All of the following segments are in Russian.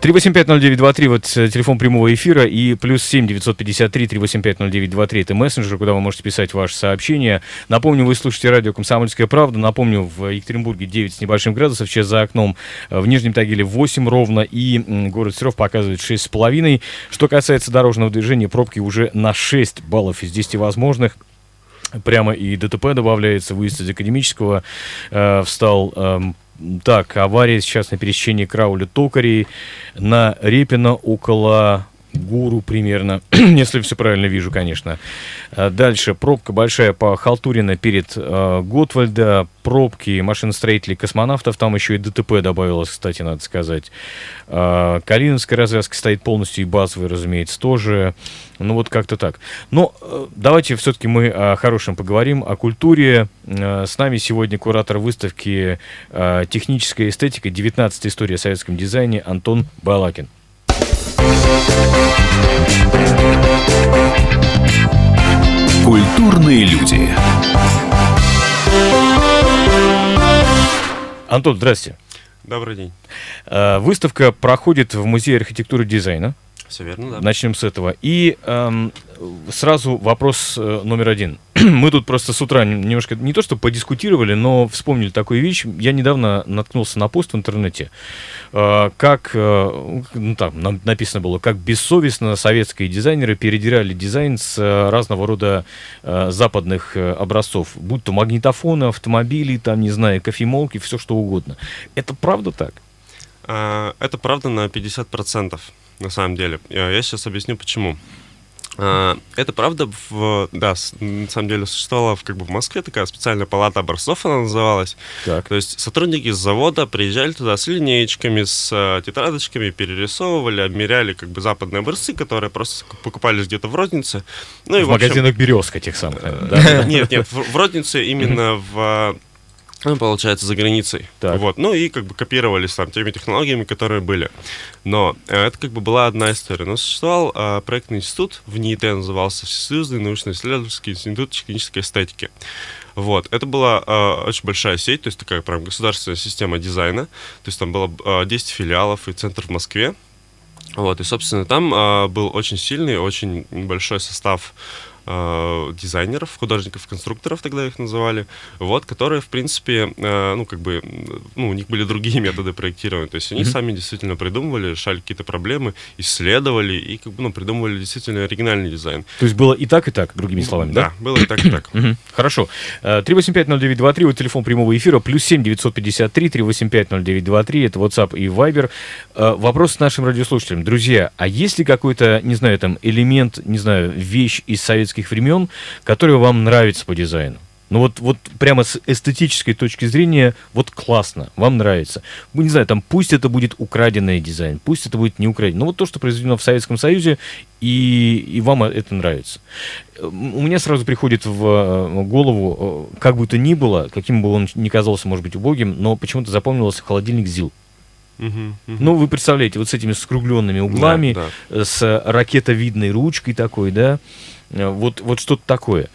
3850923, вот э, телефон прямого эфира, и плюс 7 953 3850923, это мессенджер, куда вы можете писать ваши сообщения. Напомню, вы слушаете радио «Комсомольская правда». Напомню, в Екатеринбурге 9 с небольшим градусов, сейчас за окном в Нижнем Тагиле 8 ровно, и город Серов показывает 6,5. Что касается дорожного движения, пробки уже на 6 баллов из 10 возможных. Прямо и ДТП добавляется, выезд из академического э, встал э, так, авария сейчас на пересечении Крауля-Токарей на Репина около Гуру примерно, если все правильно вижу, конечно. А дальше пробка большая по Халтурина перед э, Готвальда, пробки машиностроителей космонавтов, там еще и ДТП добавилось, кстати, надо сказать. Э, Калиновская развязка стоит полностью и базовая, разумеется, тоже. Ну вот как-то так. Но э, давайте все-таки мы о хорошем поговорим, о культуре. Э, с нами сегодня куратор выставки э, «Техническая эстетика. 19 история о советском дизайне» Антон Балакин. Культурные люди. Антон, здрасте. Добрый день. Э, выставка проходит в Музее архитектуры и дизайна. Все верно, да. Начнем с этого. И эм, сразу вопрос э, номер один. Мы тут просто с утра немножко, не то что подискутировали, но вспомнили такую вещь. Я недавно наткнулся на пост в интернете, э, как, э, ну там написано было, как бессовестно советские дизайнеры передирали дизайн с э, разного рода э, западных э, образцов, будь то магнитофоны, автомобили, там, не знаю, кофемолки, все что угодно. Это правда так? А, это правда на 50% на самом деле. Я сейчас объясню, почему. А, это правда, в, да, на самом деле существовала как бы в Москве такая специальная палата образцов, она называлась. Так. То есть сотрудники с завода приезжали туда с линеечками, с uh, тетрадочками, перерисовывали, обмеряли как бы западные образцы, которые просто покупались где-то в рознице. Ну, и, в, в общем, магазинах «Березка» тех самых. Нет, нет, в рознице именно в получается, за границей. Так. Вот. Ну и как бы копировались там теми технологиями, которые были. Но э, это как бы была одна история. Но существовал э, проектный институт, в НИИТ назывался Всесоюзный научно-исследовательский институт технической эстетики. Вот. Это была э, очень большая сеть, то есть такая прям государственная система дизайна. То есть там было э, 10 филиалов и центр в Москве. Вот. И, собственно, там э, был очень сильный, очень большой состав э, дизайнеров, художников, конструкторов тогда их называли, вот, которые, в принципе, э, ну, как бы, ну, у них были другие методы проектирования, то есть они mm-hmm. сами действительно придумывали, решали какие-то проблемы, исследовали и, как бы, ну, придумывали действительно оригинальный дизайн. То есть было и так, и так, другими словами, да? Да, было и так, и так. Хорошо. 3850923, э, вот телефон прямого эфира, плюс 7 953 3850923, это WhatsApp и Viber. Э, вопрос нашим радиослушателям. Друзья, а есть ли какой-то, не знаю, там, элемент, не знаю, вещь из советских советских времен, которые вам нравятся по дизайну. Ну вот, вот прямо с эстетической точки зрения, вот классно, вам нравится. Ну, не знаю, там пусть это будет украденный дизайн, пусть это будет не украденный. Но вот то, что произведено в Советском Союзе, и, и вам это нравится. У меня сразу приходит в э, голову, э, как бы то ни было, каким бы он ни казался, может быть, убогим, но почему-то запомнился холодильник ЗИЛ. Ну, вы представляете, вот с этими скругленными углами, да, да. с ракетовидной ручкой такой, да, Э, вот, вот что-то такое.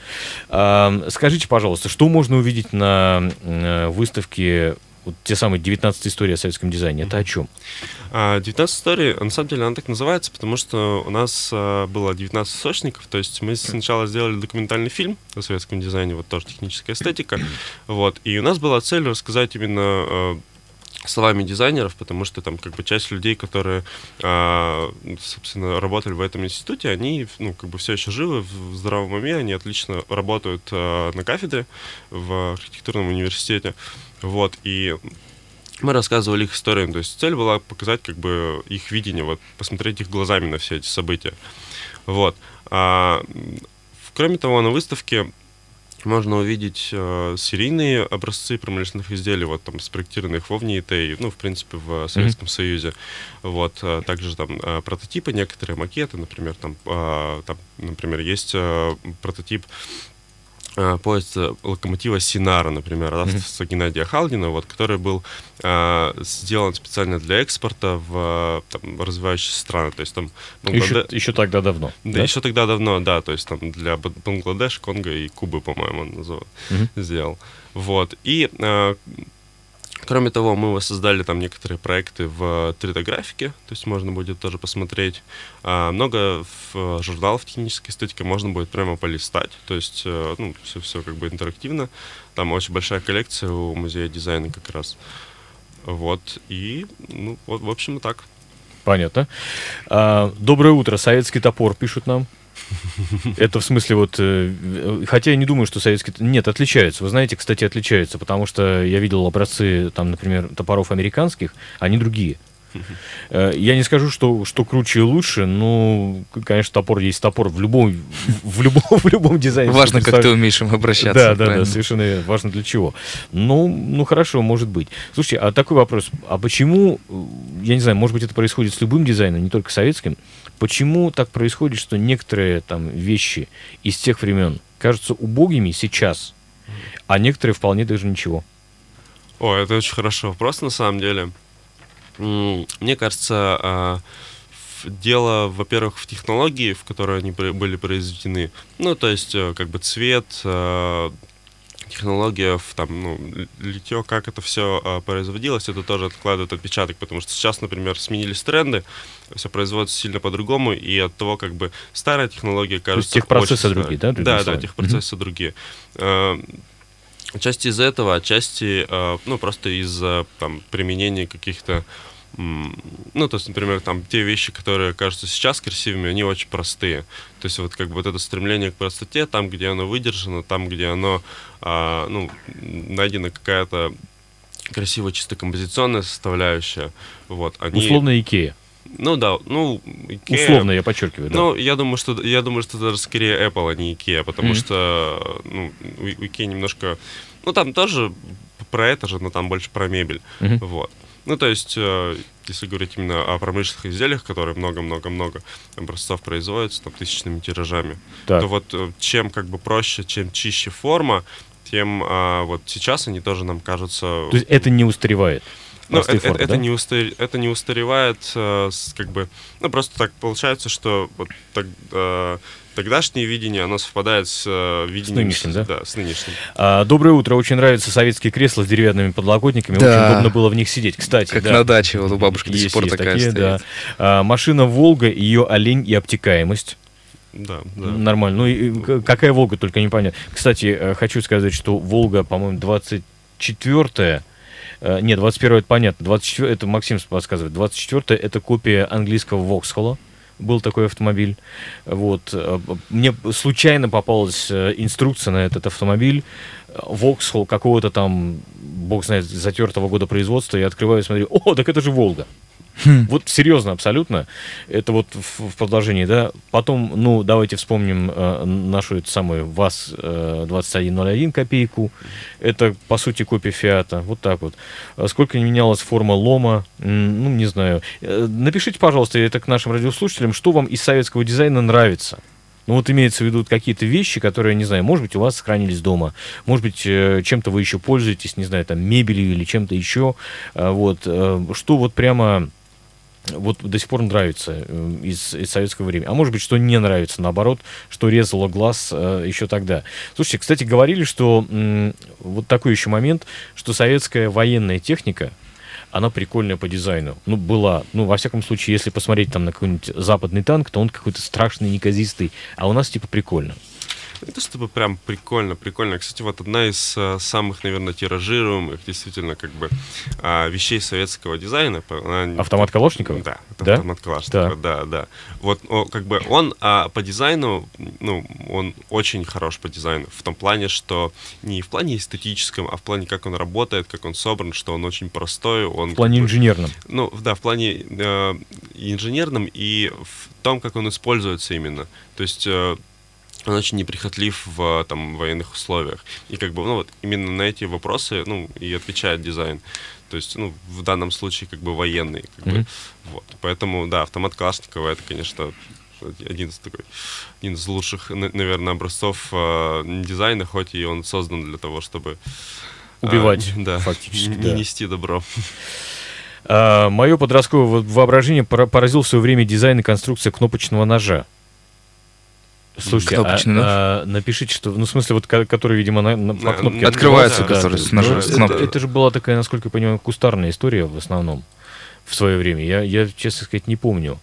Скажите, пожалуйста, что можно увидеть на э, выставке вот те самые 19 истории о советском дизайне, это о чем? 19 а, историй, на самом деле она так называется, потому что у нас а, было 19 источников, то есть мы сначала сделали документальный фильм о советском дизайне, вот тоже техническая эстетика, вот, и у нас была цель рассказать именно а, словами дизайнеров, потому что там как бы часть людей, которые, э, собственно, работали в этом институте, они, ну, как бы все еще живы в здравом уме, они отлично работают э, на кафедре в архитектурном университете, вот, и мы рассказывали их историям, то есть цель была показать как бы их видение, вот, посмотреть их глазами на все эти события, вот. А, кроме того, на выставке можно увидеть э, серийные образцы промышленных изделий, вот там спроектированных во ВНИИТ, ну, в принципе, в Советском mm-hmm. Союзе. Вот, э, также там э, прототипы, некоторые макеты, например, там, э, там например, есть э, прототип э, поезд э, локомотива Синара, например, авторства Геннадия Халдина, вот, который был э, сделан специально для экспорта в там, развивающиеся страны. То есть там Бангладе... еще, еще тогда давно. Да, да, еще тогда давно, да. То есть там для Бангладеш, Конго и Кубы, по-моему, он называл, сделал. Вот. И э, Кроме того, мы воссоздали там некоторые проекты в 3D-графике, то есть можно будет тоже посмотреть. А, много журналов технической эстетики можно будет прямо полистать, то есть э, ну, все, все как бы интерактивно. Там очень большая коллекция у музея дизайна как раз. Вот, и, ну, вот, в общем, так. Понятно. А, доброе утро, советский топор, пишут нам. Это в смысле вот... Э, хотя я не думаю, что советский... Нет, отличаются. Вы знаете, кстати, отличаются, потому что я видел образцы, там, например, топоров американских, они другие. Э, я не скажу, что, что круче и лучше, но, конечно, топор есть топор в любом, в любом, в любом дизайне. Важно, как ты умеешь им обращаться. Да, да, да, совершенно важно для чего. Ну, ну, хорошо, может быть. Слушайте, а такой вопрос. А почему, я не знаю, может быть, это происходит с любым дизайном, не только советским, почему так происходит, что некоторые там вещи из тех времен кажутся убогими сейчас, а некоторые вполне даже ничего? О, это очень хороший вопрос, на самом деле. Мне кажется, а, дело, во-первых, в технологии, в которой они были произведены. Ну, то есть, э, как бы цвет, а, технология, в, там, ну, литье, как это все а, производилось, это тоже откладывает отпечаток, потому что сейчас, например, сменились тренды, все производится сильно по-другому, и от того, как бы старая технология кажется... То есть техпроцессы другие, да? Да, да, техпроцессы mm-hmm. другие. Отчасти из этого, отчасти, э, ну, просто из-за там, применения каких-то ну, то есть, например, там те вещи, которые кажутся сейчас красивыми, они очень простые. То есть вот как бы вот это стремление к простоте, там, где оно выдержано, там, где оно, а, ну, найдена какая-то красивая чисто композиционная составляющая, вот, они... Условно Икея. Ну да, ну Ikea, условно я подчеркиваю. Да. Ну я думаю, что я думаю, что это скорее Apple, а не Ikea, потому mm-hmm. что ну у Ikea немножко, ну там тоже про это же, но там больше про мебель, mm-hmm. вот. Ну то есть э, если говорить именно о промышленных изделиях, которые много-много-много образцов производятся там тысячными тиражами, так. то вот э, чем как бы проще, чем чище форма, тем а, вот сейчас они тоже нам кажутся. То есть это не устаревает. Ну, это, формы, это, да? не устар... это не устаревает, э, как бы, ну, просто так получается, что вот так, э, тогдашнее видение, оно совпадает с э, видением... С нынешним, да? Да, с нынешним. А, доброе утро, очень нравятся советские кресла с деревянными подлокотниками, да. очень удобно было в них сидеть, кстати. Как да. на даче, вот у бабушки есть, до сих пор такая такие, стоит. Да. А, машина «Волга», ее олень и обтекаемость. Да, да. Нормально. Ну, и, какая Волга, только непонятно. Кстати, э, хочу сказать, что Волга, по-моему, 24-я Э, нет, 21 это понятно. 24 это Максим подсказывает. 24 это копия английского Воксхолла. Был такой автомобиль. Вот. Э, мне случайно попалась э, инструкция на этот автомобиль. Воксхолл какого-то там, бог знает, затертого года производства. Я открываю и смотрю, о, так это же Волга. Хм. Вот серьезно, абсолютно. Это вот в, в продолжении, да. Потом, ну, давайте вспомним э, нашу эту самую ВАЗ э, 2101 копейку. Это, по сути, копия Фиата. Вот так вот. А сколько не менялась форма лома, ну, не знаю. Э, напишите, пожалуйста, это к нашим радиослушателям, что вам из советского дизайна нравится. Ну вот имеется в виду какие-то вещи, которые, не знаю, может быть, у вас сохранились дома, может быть, э, чем-то вы еще пользуетесь, не знаю, там, мебелью или чем-то еще. А вот, э, что вот прямо вот до сих пор нравится э, из, из советского времени. А может быть, что не нравится, наоборот, что резало глаз э, еще тогда. Слушайте, кстати, говорили, что м, вот такой еще момент, что советская военная техника, она прикольная по дизайну. Ну, была. Ну, во всяком случае, если посмотреть там на какой-нибудь западный танк, то он какой-то страшный, неказистый. А у нас типа прикольно. Не то чтобы прям прикольно, прикольно. Кстати, вот одна из э, самых, наверное, тиражируемых, действительно, как бы, э, вещей советского дизайна. Она... Автомат Калашникова? Да, да? автомат Калашникова, да, да. да. Вот, о, как бы, он а, по дизайну, ну, он очень хорош по дизайну, в том плане, что не в плане эстетическом, а в плане, как он работает, как он собран, что он очень простой. Он, в плане инженерном? Ну, да, в плане э, инженерном и в том, как он используется именно. То есть... Э, он очень неприхотлив в там, военных условиях. И как бы, ну, вот именно на эти вопросы, ну, и отвечает дизайн. То есть, ну, в данном случае, как бы, военный. Как mm-hmm. бы, вот. Поэтому, да, автомат Калашникова, это, конечно, один из такой, один из лучших, наверное, образцов э, дизайна, хоть и он создан для того, чтобы убивать, а, да, фактически, не да. нести добро. А, мое подростковое воображение поразил в свое время дизайн и конструкция кнопочного ножа. Слушайте, а, а, напишите, что, ну, в смысле, вот, который, видимо, на, на, по кнопке открывается, да, который да, с ножа. Ну, это, это же была такая, насколько я понимаю, кустарная история в основном в свое время. Я, я, честно сказать, не помню.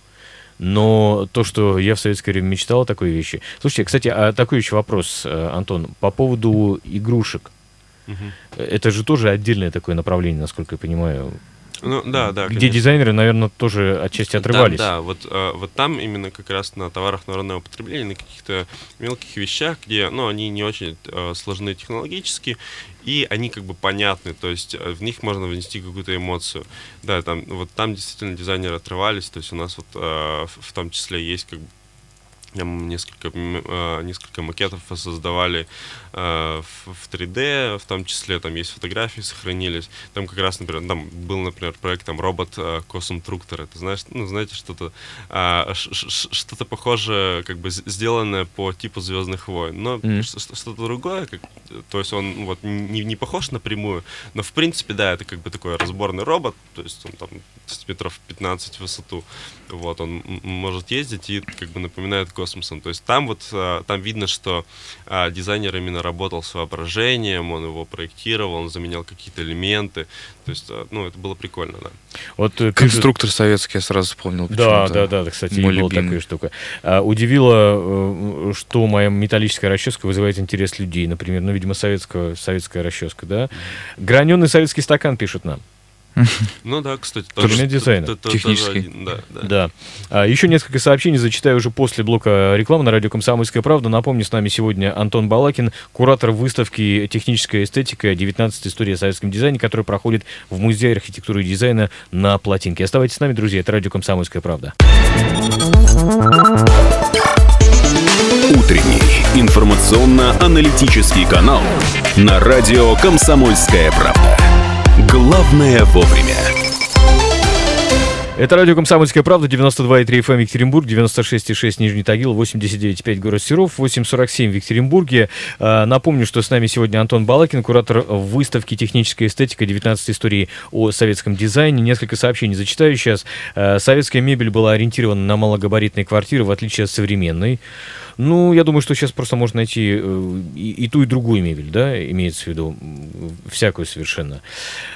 Но то, что я в советское время мечтал о такой вещи. Слушайте, кстати, а такой еще вопрос, э, Антон, по поводу игрушек. Угу. Это же тоже отдельное такое направление, насколько я понимаю. Ну, да, да. Где конечно. дизайнеры, наверное, тоже отчасти отрывались. Да, да, вот, э, вот там именно как раз на товарах народного потребления, на каких-то мелких вещах, где, ну, они не очень э, сложны технологически, и они как бы понятны, то есть э, в них можно внести какую-то эмоцию. Да, там, вот там действительно дизайнеры отрывались, то есть у нас вот в том числе есть как бы несколько, э, несколько макетов создавали э, в 3D, в том числе там есть фотографии сохранились. Там как раз, например, там был, например, проект там робот Космтруктор. Это знаешь, ну знаете что-то а, что-то похожее, как бы сделанное по типу Звездных войн, но mm. что-то другое, как, то есть он вот не, не похож напрямую, но в принципе да, это как бы такой разборный робот, то есть он там метров 15 в высоту, вот он может ездить и как бы напоминает космосом. То есть там вот а, там видно, что а, дизайнер именно работал с воображением, он его проектировал, он заменял какие-то элементы. То есть, а, ну, это было прикольно, да. Вот э, конструктор советский, я сразу вспомнил. Да, да, да, кстати, Мой была такая штука. А, удивило, э, что моя металлическая расческа вызывает интерес людей, например, ну, видимо, советская, советская расческа, да. Граненый советский стакан пишут нам. Ну да, кстати, тоже дизайна. Технический. Да, да. да. А, еще несколько сообщений зачитаю уже после блока рекламы на радио «Комсомольская правда». Напомню, с нами сегодня Антон Балакин, куратор выставки «Техническая эстетика. 19 история о советском дизайне», которая проходит в Музее архитектуры и дизайна на Плотинке. Оставайтесь с нами, друзья. Это радио «Комсомольская правда». Утренний информационно-аналитический канал на радио «Комсомольская правда». Главное вовремя. Это радио «Комсомольская правда», 92,3 FM Екатеринбург, 96,6 Нижний Тагил, 89,5 город Серов, 8,47 в Екатеринбурге. А, напомню, что с нами сегодня Антон Балакин, куратор выставки «Техническая эстетика. 19 истории о советском дизайне». Несколько сообщений зачитаю сейчас. А, советская мебель была ориентирована на малогабаритные квартиры, в отличие от современной. Ну, я думаю, что сейчас просто можно найти э, и, и ту, и другую мебель, да, имеется в виду, всякую совершенно.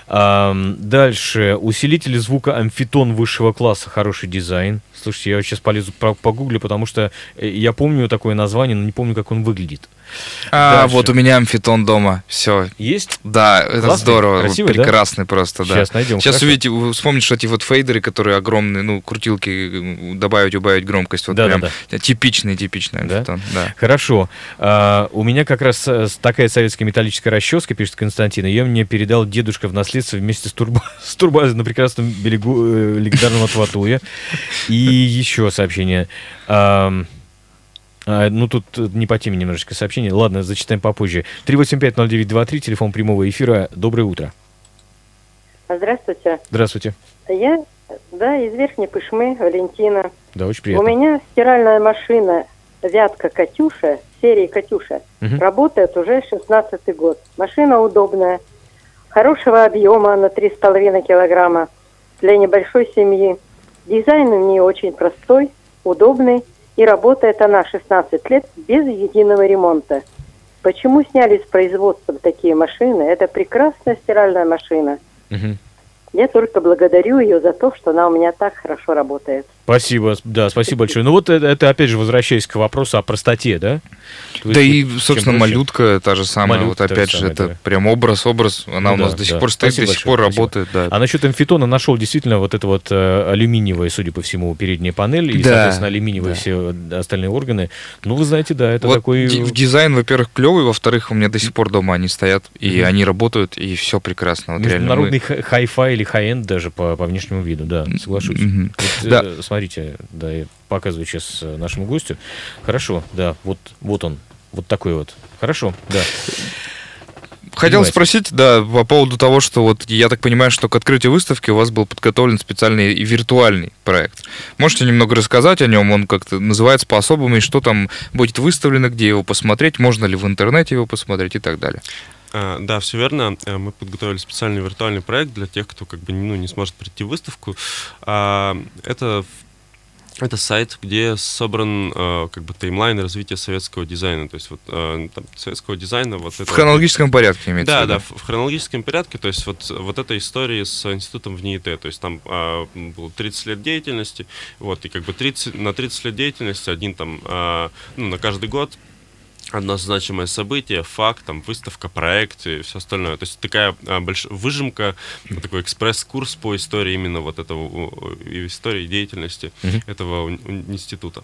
А, дальше. Усилитель звука амфитон высшего класса, хороший дизайн. Слушайте, я сейчас полезу погуглю, потому что э, я помню такое название, но не помню, как он выглядит. А, Дальше. вот у меня амфитон дома. Все. Есть? Да, это Классный? здорово. Красивый, Прекрасный да? просто, да. Сейчас найдем. Сейчас Хорошо. увидите, вспомните, что эти вот фейдеры, которые огромные, ну, крутилки, добавить, убавить громкость. Вот да, прям да, да. типичный, типичный амфитон. Да? Да. Хорошо. А, у меня как раз э, такая советская металлическая расческа, пишет Константин. Ее мне передал дедушка в наследство вместе с, турбо, с турбазой на прекрасном берегу э, легендарного Тватуя. И еще сообщение. А, а, ну, тут не по теме немножечко сообщение. Ладно, зачитаем попозже. 3850923, телефон прямого эфира. Доброе утро. Здравствуйте. Здравствуйте. Я, да, из Верхней Пышмы, Валентина. Да, очень приятно. У меня стиральная машина «Вятка Катюша», серии «Катюша», угу. работает уже 16-й год. Машина удобная, хорошего объема на 3,5 килограмма для небольшой семьи. Дизайн у нее очень простой, удобный, и работает она 16 лет без единого ремонта. Почему сняли с производства такие машины? Это прекрасная стиральная машина. Угу. Я только благодарю ее за то, что она у меня так хорошо работает. Спасибо, да, спасибо большое. Ну вот это, это опять же возвращаясь к вопросу о простоте, да? То да и, собственно, малютка та же самая. Малютка вот опять же, самая, это да. прям образ, образ. Она ну, у нас да, до сих да. пор стоит, спасибо до сих большое, пор спасибо. работает. Да. А насчет амфитона нашел действительно вот это вот э, алюминиевая, судя по всему, передняя панель и, да. соответственно, алюминиевые да. все остальные органы. Ну, вы знаете, да, это вот такой... В дизайн, во-первых, клевый, во-вторых, у меня до сих пор дома они стоят, и mm-hmm. они работают, и все прекрасно. Вот Международный мы... хай-фай или хай-энд даже по, по внешнему виду, да, соглашусь. Mm-hmm. Вот, да. Э, смотрите, да, я показываю сейчас э, нашему гостю. Хорошо, да, вот, вот он, вот такой вот. Хорошо, да. хотел спросить, да, по поводу того, что вот я так понимаю, что к открытию выставки у вас был подготовлен специальный и виртуальный проект. Можете немного рассказать о нем? Он как-то называется по-особому, и что там будет выставлено, где его посмотреть, можно ли в интернете его посмотреть и так далее. А, да, все верно. Э, мы подготовили специальный виртуальный проект для тех, кто как бы ну, не сможет прийти в выставку. А, это это сайт, где собран э, как бы таймлайн развития советского дизайна, то есть вот э, там, советского дизайна вот в это. Хронологическом порядке имеется. Да, да, в, в хронологическом порядке, то есть вот вот эта история с институтом в НИИТ, то есть там э, было 30 лет деятельности, вот и как бы 30 на 30 лет деятельности один там э, ну, на каждый год одно значимое событие, факт, там, выставка, проект и все остальное. То есть такая а, больш... выжимка, такой экспресс-курс по истории именно вот этого, истории деятельности mm-hmm. этого института.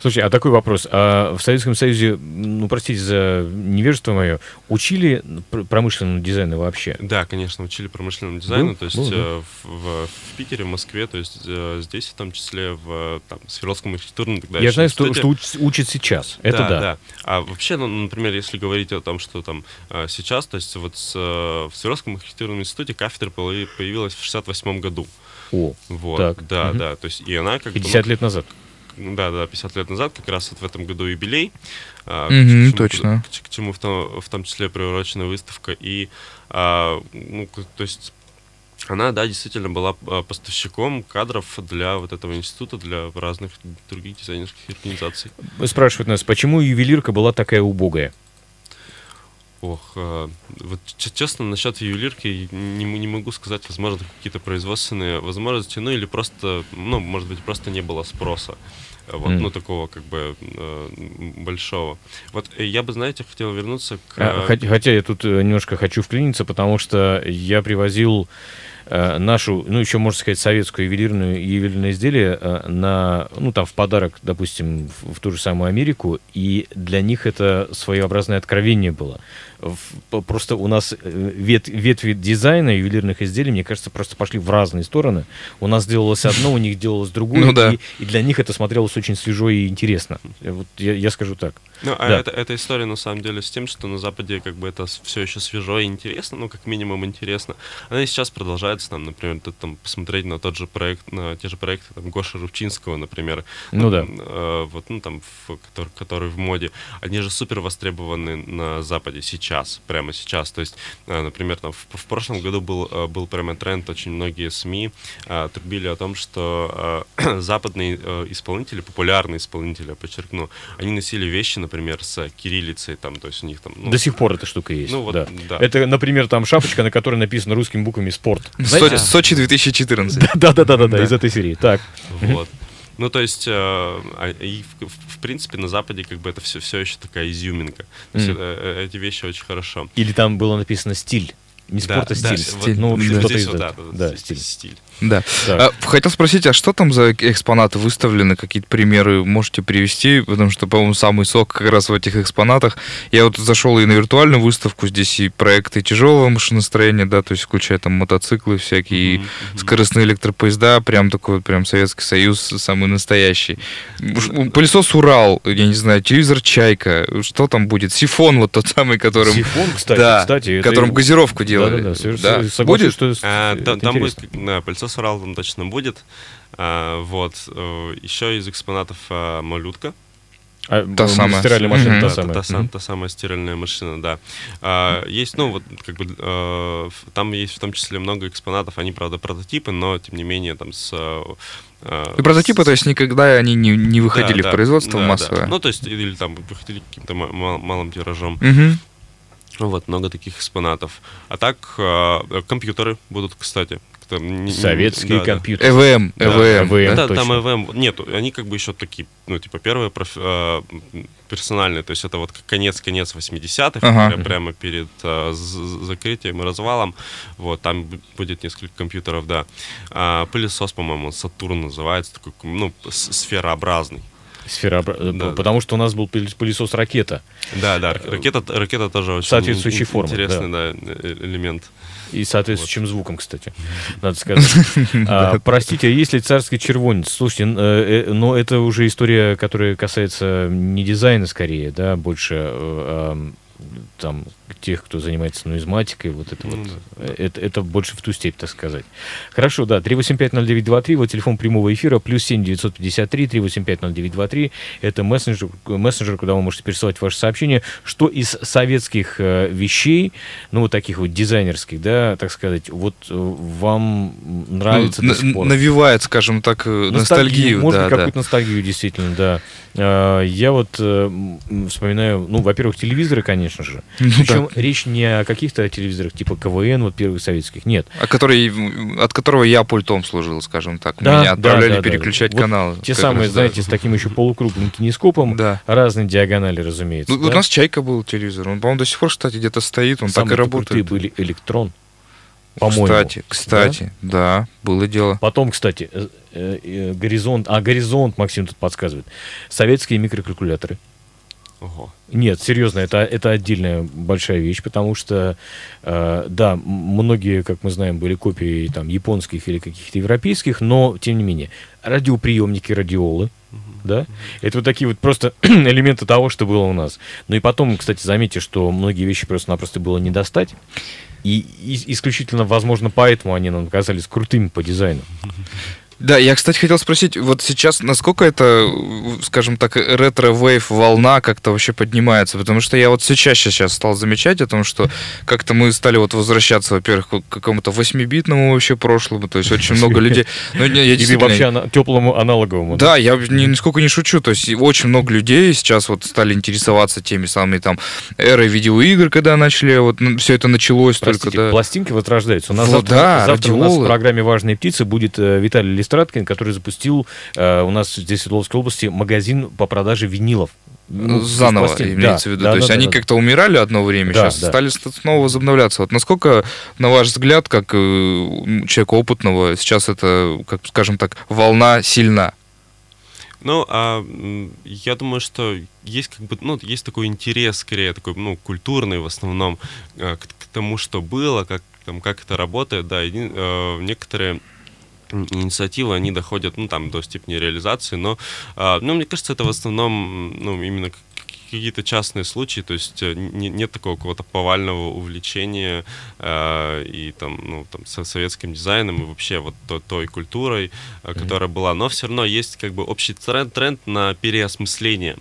Слушай, а такой вопрос. А в Советском Союзе, ну, простите за невежество мое, учили промышленному дизайну вообще? Да, конечно, учили промышленному дизайну. Был? То есть Был, да? Э, в, в, в Питере, в Москве, то есть э, здесь в том числе в там, Свердловском архитектурном тогда Я знаю, что, что учат сейчас. Это да, да. да. А вообще, ну, например, если говорить о том, что там э, сейчас, то есть вот с, в Свердловском архитектурном институте кафедра появилась в 68 году. О, вот, так. да, угу. да, то есть и она как 50 бы, ну, лет назад да, да, 50 лет назад, как раз вот в этом году юбилей. А, mm-hmm, к, точно. К, к, чему в том, в том числе приурочена выставка. И, а, ну, то есть она, да, действительно была а, поставщиком кадров для вот этого института, для разных других дизайнерских организаций. Спрашивают нас, почему ювелирка была такая убогая? Ох, э, вот честно, насчет ювелирки не, не могу сказать, возможно, какие-то производственные возможности, ну или просто, ну, может быть, просто не было спроса. Вот, mm. ну, такого как бы э, большого. Вот э, я бы, знаете, хотел вернуться к... А, хотя я тут немножко хочу вклиниться, потому что я привозил Э, нашу, ну, еще можно сказать, советскую ювелирную ювелирное изделие э, на, ну, там, в подарок, допустим, в, в ту же самую Америку, и для них это своеобразное откровение было просто у нас э, вет, ветви дизайна ювелирных изделий, мне кажется, просто пошли в разные стороны. У нас делалось одно, у них делалось другое, ну, да. и, и для них это смотрелось очень свежо и интересно. Вот я, я скажу так. Ну, а да. это, эта история на самом деле с тем, что на Западе как бы это все еще свежо и интересно, ну, как минимум интересно. Она и сейчас продолжается, там, например, ты, там, посмотреть на тот же проект, на те же проекты там, Гоши Рубчинского, например. Ну, да. Э, вот, ну, там, в, который, который в моде. Они же супер востребованы на Западе сейчас прямо сейчас. То есть, э, например, там, в, в прошлом году был, э, был прямо тренд, очень многие СМИ а, трубили о том, что а, западные а, исполнители, популярные исполнители, подчеркну, они носили вещи, например, с кириллицей, там, то есть у них там... Ну, До сих пор эта штука есть. Ну, вот, да. да. Это, например, там шапочка, на которой написано русскими буквами «Спорт». Знаете? Сочи 2014. Да-да-да, из этой серии. Так. Вот. Ну, то есть, э, а, и в, в, в принципе, на Западе как бы это все, все еще такая изюминка. То есть, mm. э, эти вещи очень хорошо. Или там было написано «стиль». Не спорт, да, а стиль. Да, стиль. Вот, ну, да. что-то из вот, да, да, да, стиль. стиль. Да. А, хотел спросить, а что там за экспонаты выставлены? Какие-то примеры можете привести? Потому что, по-моему, самый сок как раз в этих экспонатах. Я вот зашел и на виртуальную выставку, здесь и проекты тяжелого машиностроения, да, то есть включая там мотоциклы всякие, mm-hmm. скоростные электропоезда, прям такой вот прям Советский Союз самый настоящий. Пылесос Урал, я не знаю, телевизор Чайка, что там будет? Сифон вот тот самый, которым... Сифон, кстати, да, кстати. Которым это... газировку делали. Да, да, да. да. Будет? Что а, там, там будет да, пылесос с Уралом точно будет. А, вот. Э, Еще из экспонатов а, малютка. А, та самая стиральная машина, mm-hmm. та, самая. Та, та, mm-hmm. та самая стиральная машина, да. А, есть, ну, вот, как бы, а, там есть в том числе много экспонатов, они, правда, прототипы, но, тем не менее, там, с... А, И прототипы, с... то есть никогда они не, не выходили да, в производство да, массовое? Да. Ну, то есть, или там выходили каким-то мал- малым тиражом. Mm-hmm. Вот, много таких экспонатов. А так, э, компьютеры будут, кстати там... Советские да, компьютеры. ЭВМ, да. ЭВМ. ЭВМ да, там ЭВМ. Нет, они как бы еще такие, ну, типа, первые проф, э, персональные, то есть это вот конец-конец 80-х, ага. прямо, перед э, закрытием и развалом. Вот, там будет несколько компьютеров, да. А, пылесос, по-моему, Сатурн называется, такой, ну, сферообразный. Сфера, да. потому что у нас был пылесос ракета. Да, да, ракета, ракета тоже очень Соответствующей формы, интересный да. Да, э, элемент. И соответствующим вот. звуком, кстати, надо сказать. а, простите, а есть ли царский червонец? Слушайте, э, э, но это уже история, которая касается не дизайна скорее, да, больше э, там тех, кто занимается нуизматикой, вот это Ну вот, да. это, это больше в ту степь, так сказать. Хорошо, да, 3850923, вот телефон прямого эфира, плюс 7 953 3850923, это мессенджер, мессенджер, куда вы можете пересылать ваши сообщения, что из советских э, вещей, ну, вот таких вот дизайнерских, да, так сказать, вот э, вам нравится Ну, до сих пор? навевает, скажем так, э, ностальгию. Может да, быть, да. какую-то ностальгию, действительно, да. Э, Я вот э, вспоминаю, ну, во-первых, телевизоры, конечно же. Ну, Причем речь не о каких-то телевизорах типа КВН, вот первых советских, нет. А который, от которого я пультом служил, скажем так. Да, Меня да, отправляли да, да. переключать Вот каналы. Те как самые, раз, да. знаете, с таким еще полукруглым кинескопом, Да. разные диагонали, разумеется. Ну, У да? нас Чайка был телевизор. Он, по-моему, до сих пор, кстати, где-то стоит. Он так и работает. были электрон, по-моему. Кстати, кстати, да, было дело. Потом, кстати, э, э, э, горизонт, а горизонт, Максим тут подсказывает, советские микрокалькуляторы. Ого. Нет, серьезно, это, это отдельная большая вещь, потому что, э, да, многие, как мы знаем, были копии там японских или каких-то европейских, но, тем не менее, радиоприемники, радиолы, да, это вот такие вот просто элементы того, что было у нас. Ну и потом, кстати, заметьте, что многие вещи просто-напросто было не достать, и, и исключительно, возможно, поэтому они нам казались крутыми по дизайну. Да, я, кстати, хотел спросить, вот сейчас насколько это, скажем так, ретро-вейв волна как-то вообще поднимается? Потому что я вот все чаще сейчас стал замечать о том, что как-то мы стали вот возвращаться, во-первых, к какому-то восьмибитному вообще прошлому, то есть очень много людей... Ну, я Или вообще ана- теплому аналоговому. Да, я ни- нисколько не шучу. То есть очень много людей сейчас вот стали интересоваться теми самыми там эрой видеоигр, когда начали, вот все это началось Простите, только, да. пластинки возрождаются. У нас Вот завтра, да, завтра у нас в программе «Важные птицы» будет э, Виталий Листраткин, который запустил э, у нас здесь в Свердловской области магазин по продаже винилов. Ну, без Заново пластин. имеется Да, в виду. да, То есть да, они да, да. как-то умирали одно время, Да, сейчас да. стали ст- снова возобновляться. Вот насколько, на ваш взгляд, как э, человека опытного, сейчас это, как скажем так, волна сильна? Ну, а, я думаю, что есть как бы, ну, есть такой интерес, скорее, такой, ну, культурный в основном, э, к, к тому, что было, как, там, как это работает, да, един- э, некоторые инициативы, они доходят, ну, там, до степени реализации, но, а, ну, мне кажется, это в основном, ну, именно какие-то частные случаи, то есть э, не- нет такого какого-то повального увлечения э, и там, ну, там, со советским дизайном и вообще вот то- той культурой, э, которая была, но все равно есть как бы общий тренд, тренд на переосмысление.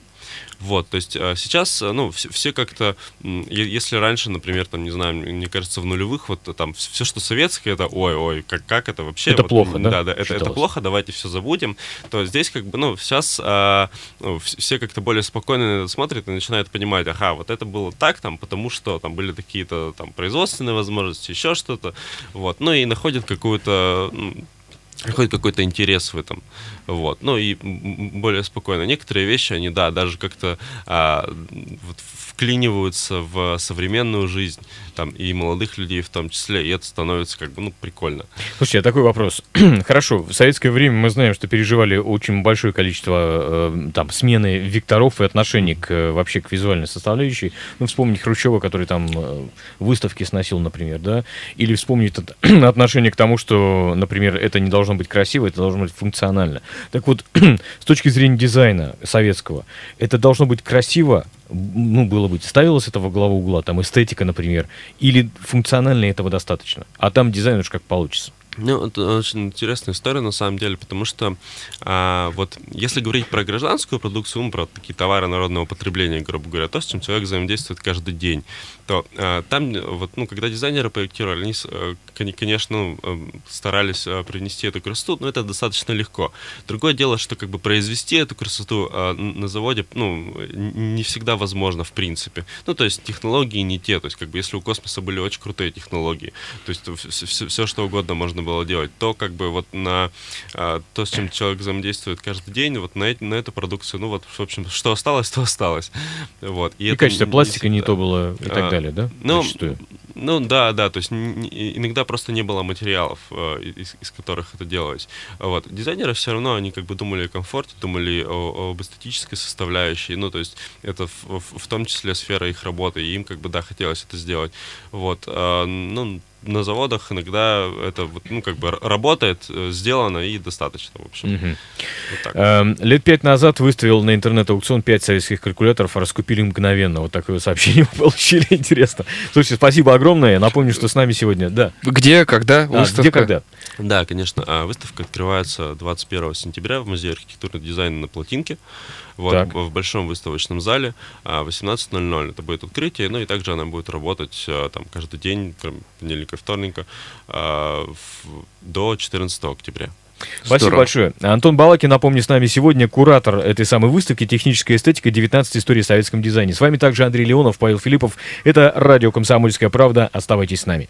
Вот, то есть э, сейчас, э, ну, все, все как-то, если раньше, например, там, не знаю, мне кажется, в нулевых, вот э, там все, что советское, это, ой-ой, как, как это вообще? Это Вот, плохо, да, Да, да, это, это плохо, давайте все забудем. То здесь как бы, ну, сейчас а, ну, вс- все как-то более спокойно на это смотрят и начинают понимать, ага, вот это было так там, потому что там были какие-то там производственные возможности, еще что-то, вот, ну и находят какую-то м, находит какой-то интерес в этом, вот, ну и более спокойно. Некоторые вещи, они, да, даже как-то а, вот вклиниваются в современную жизнь, там, и молодых людей в том числе, и это становится как бы, ну, прикольно. Слушайте, а такой вопрос. Хорошо, в советское время мы знаем, что переживали очень большое количество э, там смены векторов и отношений к, э, вообще к визуальной составляющей. Ну, вспомнить Хрущева, который там э, выставки сносил, например, да, или вспомнить от- отношение к тому, что, например, это не должно быть красиво, это должно быть функционально. Так вот, с точки зрения дизайна советского, это должно быть красиво, ну, было быть, ставилось это во главу угла, там, эстетика, например, или функционально этого достаточно, а там дизайн уж как получится. Ну, это очень интересная история на самом деле, потому что а, вот если говорить про гражданскую продукцию, ну, про такие товары народного потребления, грубо говоря, то, с чем человек взаимодействует каждый день, то а, там э, вот, ну, когда дизайнеры проектировали, они, э, кон- конечно, ну, э, старались э, привнести эту красоту, но это достаточно легко. Другое дело, что как бы произвести эту красоту э, на заводе, ну, не всегда возможно, в принципе. Ну, то есть технологии не те, то есть как бы если у космоса были очень крутые технологии, то есть все, что угодно можно было делать, то как бы вот на а, то, с чем человек взаимодействует каждый день, вот на, эти- на эту продукцию, ну вот, в общем, что осталось, то осталось. Вот. И, это качество не пластика не всегда. то было и так А, далее, да? ну, Зачастую. Ну да, да, то есть иногда просто не было материалов, э, из, из которых это делалось. Вот. Дизайнеры все равно, они как бы думали о комфорте, думали о, об эстетической составляющей, ну то есть это в, в- в том числе сфера их работы, и им как бы, да, хотелось это сделать. Вот. а, ну, на заводах иногда это вот, ну, как бы работает, э, сделано и достаточно, в общем. Угу. Вот так. Эм, лет пять назад выставил на интернет-аукцион пять советских калькуляторов, а раскупили мгновенно. Вот такое сообщение получили, интересно. Слушайте, спасибо огромное. Напомню, что с нами сегодня, да. Где, когда а, Где, когда? Да, конечно. А, выставка открывается 21 сентября в Музее архитектурного дизайна на Плотинке. Вот, так. в большом выставочном зале 18.00 а, это будет открытие, ну и также она будет работать а, там каждый день, понедельника, вторника, до 14 октября. Спасибо Здорово. большое. Антон Балаки, напомню, с нами сегодня куратор этой самой выставки «Техническая эстетика. 19 истории в советском дизайне». С вами также Андрей Леонов, Павел Филиппов. Это радио «Комсомольская правда». Оставайтесь с нами.